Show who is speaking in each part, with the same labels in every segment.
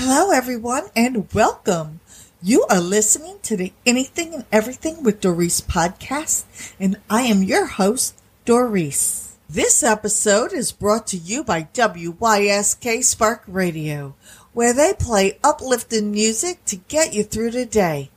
Speaker 1: Hello, everyone, and welcome. You are listening to the Anything and Everything with Doris podcast, and I am your host, Doris. This episode is brought to you by WYSK Spark Radio, where they play uplifting music to get you through the day.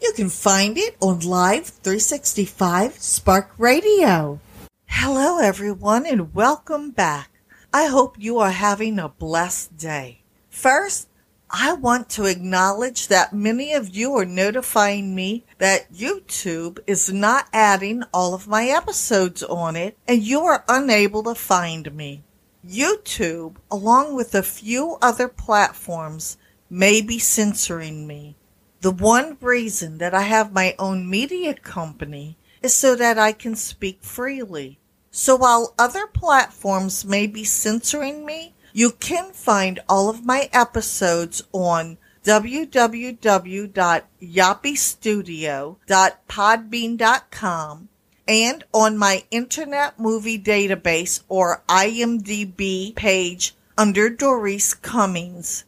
Speaker 1: You can find it on Live 365 Spark Radio. Hello, everyone, and welcome back. I hope you are having a blessed day. First, I want to acknowledge that many of you are notifying me that YouTube is not adding all of my episodes on it and you are unable to find me. YouTube, along with a few other platforms, may be censoring me. The one reason that I have my own media company is so that I can speak freely. So while other platforms may be censoring me, you can find all of my episodes on www.yappystudio.podbean.com and on my Internet Movie Database or IMDb page under Doris Cummings.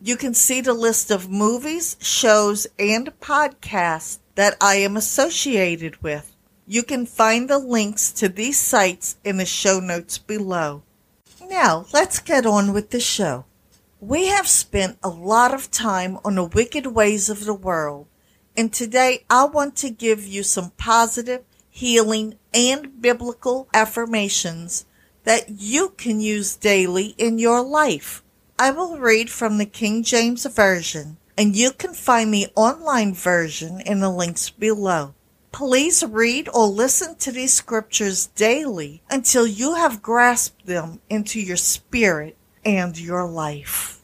Speaker 1: You can see the list of movies, shows, and podcasts that I am associated with. You can find the links to these sites in the show notes below. Now, let's get on with the show. We have spent a lot of time on the wicked ways of the world, and today I want to give you some positive, healing, and biblical affirmations that you can use daily in your life. I will read from the King James Version, and you can find the online version in the links below. Please read or listen to these scriptures daily until you have grasped them into your spirit and your life.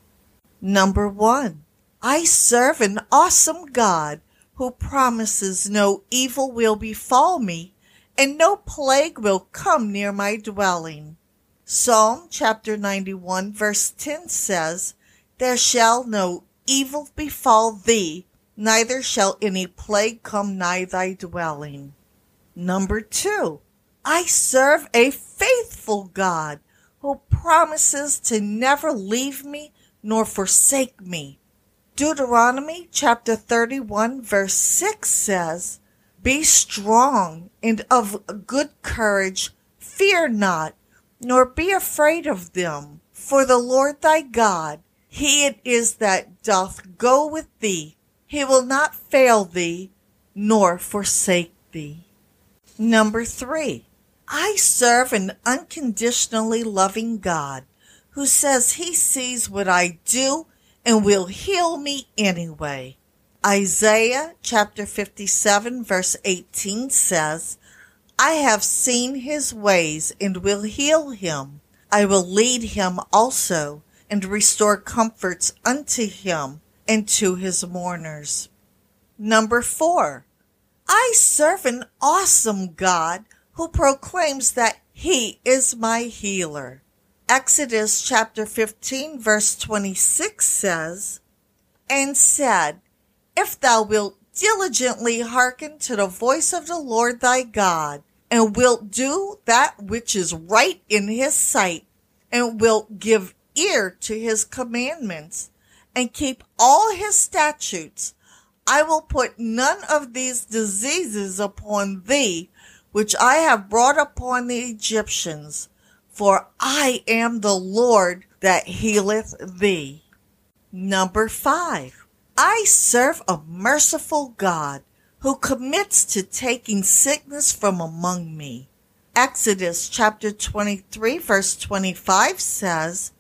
Speaker 1: Number one, I serve an awesome God who promises no evil will befall me and no plague will come near my dwelling. Psalm chapter 91 verse 10 says, There shall no evil befall thee, neither shall any plague come nigh thy dwelling. Number two, I serve a faithful God who promises to never leave me nor forsake me. Deuteronomy chapter 31 verse 6 says, Be strong and of good courage, fear not, nor be afraid of them, for the Lord thy God, he it is that doth go with thee. He will not fail thee, nor forsake thee. Number three, I serve an unconditionally loving God who says he sees what I do and will heal me anyway. Isaiah chapter 57 verse 18 says, I have seen his ways and will heal him. I will lead him also and restore comforts unto him and to his mourners. Number four, I serve an awesome God who proclaims that he is my healer. Exodus chapter 15 verse 26 says, And said, If thou wilt diligently hearken to the voice of the Lord thy God, and wilt do that which is right in his sight, and wilt give ear to his commandments, and keep all his statutes, I will put none of these diseases upon thee, which I have brought upon the Egyptians for I am the Lord that healeth thee. Number five, I serve a merciful God who commits to taking sickness from among me. Exodus chapter 23 verse 25 says,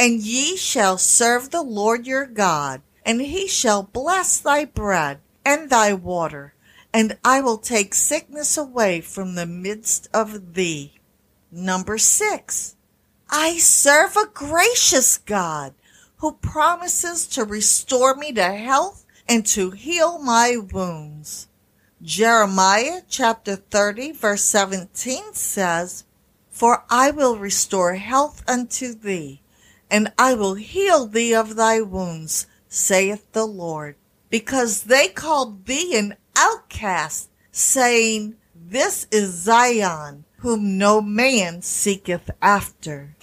Speaker 1: And ye shall serve the Lord your God, and he shall bless thy bread and thy water, and I will take sickness away from the midst of thee. Number six, I serve a gracious God who promises to restore me to health and to heal my wounds. Jeremiah chapter 30 verse 17 says, For I will restore health unto thee, and I will heal thee of thy wounds, saith the Lord. Because they called thee an outcast, saying, This is Zion, whom no man seeketh after.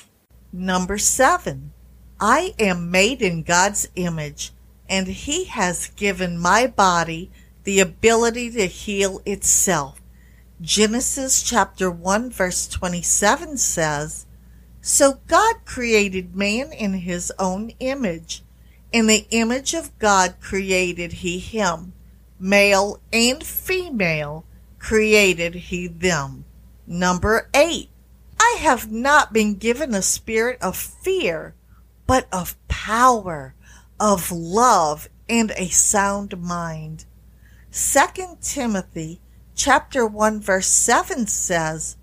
Speaker 1: Number seven, I am made in God's image, and He has given my body the ability to heal itself. Genesis chapter 1 verse 27 says, So God created man in his own image. In the image of God created he him. Male and female created he them. Number 8. I have not been given a spirit of fear, but of power, of love, and a sound mind. 2 Timothy chapter 1 verse 7 says,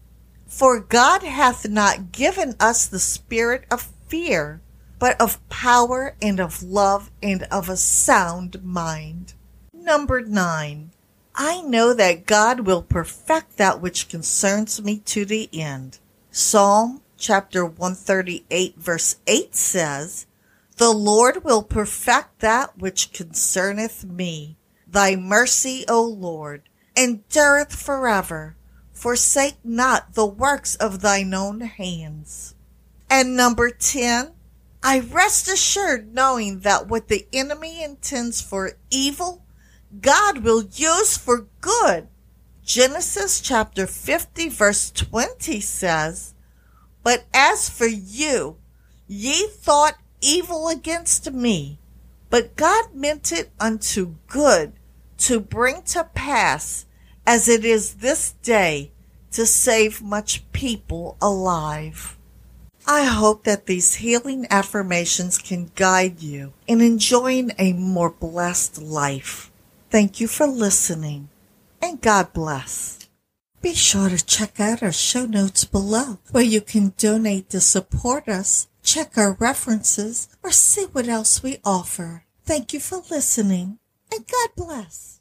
Speaker 1: For God hath not given us the spirit of fear, but of power and of love and of a sound mind. Number 9. I know that God will perfect that which concerns me to the end. Psalm chapter 138 verse 8 says, The Lord will perfect that which concerneth me. Thy mercy, O Lord, endureth forever. Forsake not the works of thine own hands. And number 10, I rest assured knowing that what the enemy intends for evil, God will use for good. Genesis chapter 50 verse 20 says, But as for you, ye thought evil against me, but God meant it unto good to bring to pass as it is this day to save much people alive. I hope that these healing affirmations can guide you in enjoying a more blessed life. Thank you for listening and God bless. Be sure to check out our show notes below where you can donate to support us, check our references, or see what else we offer. Thank you for listening and God bless.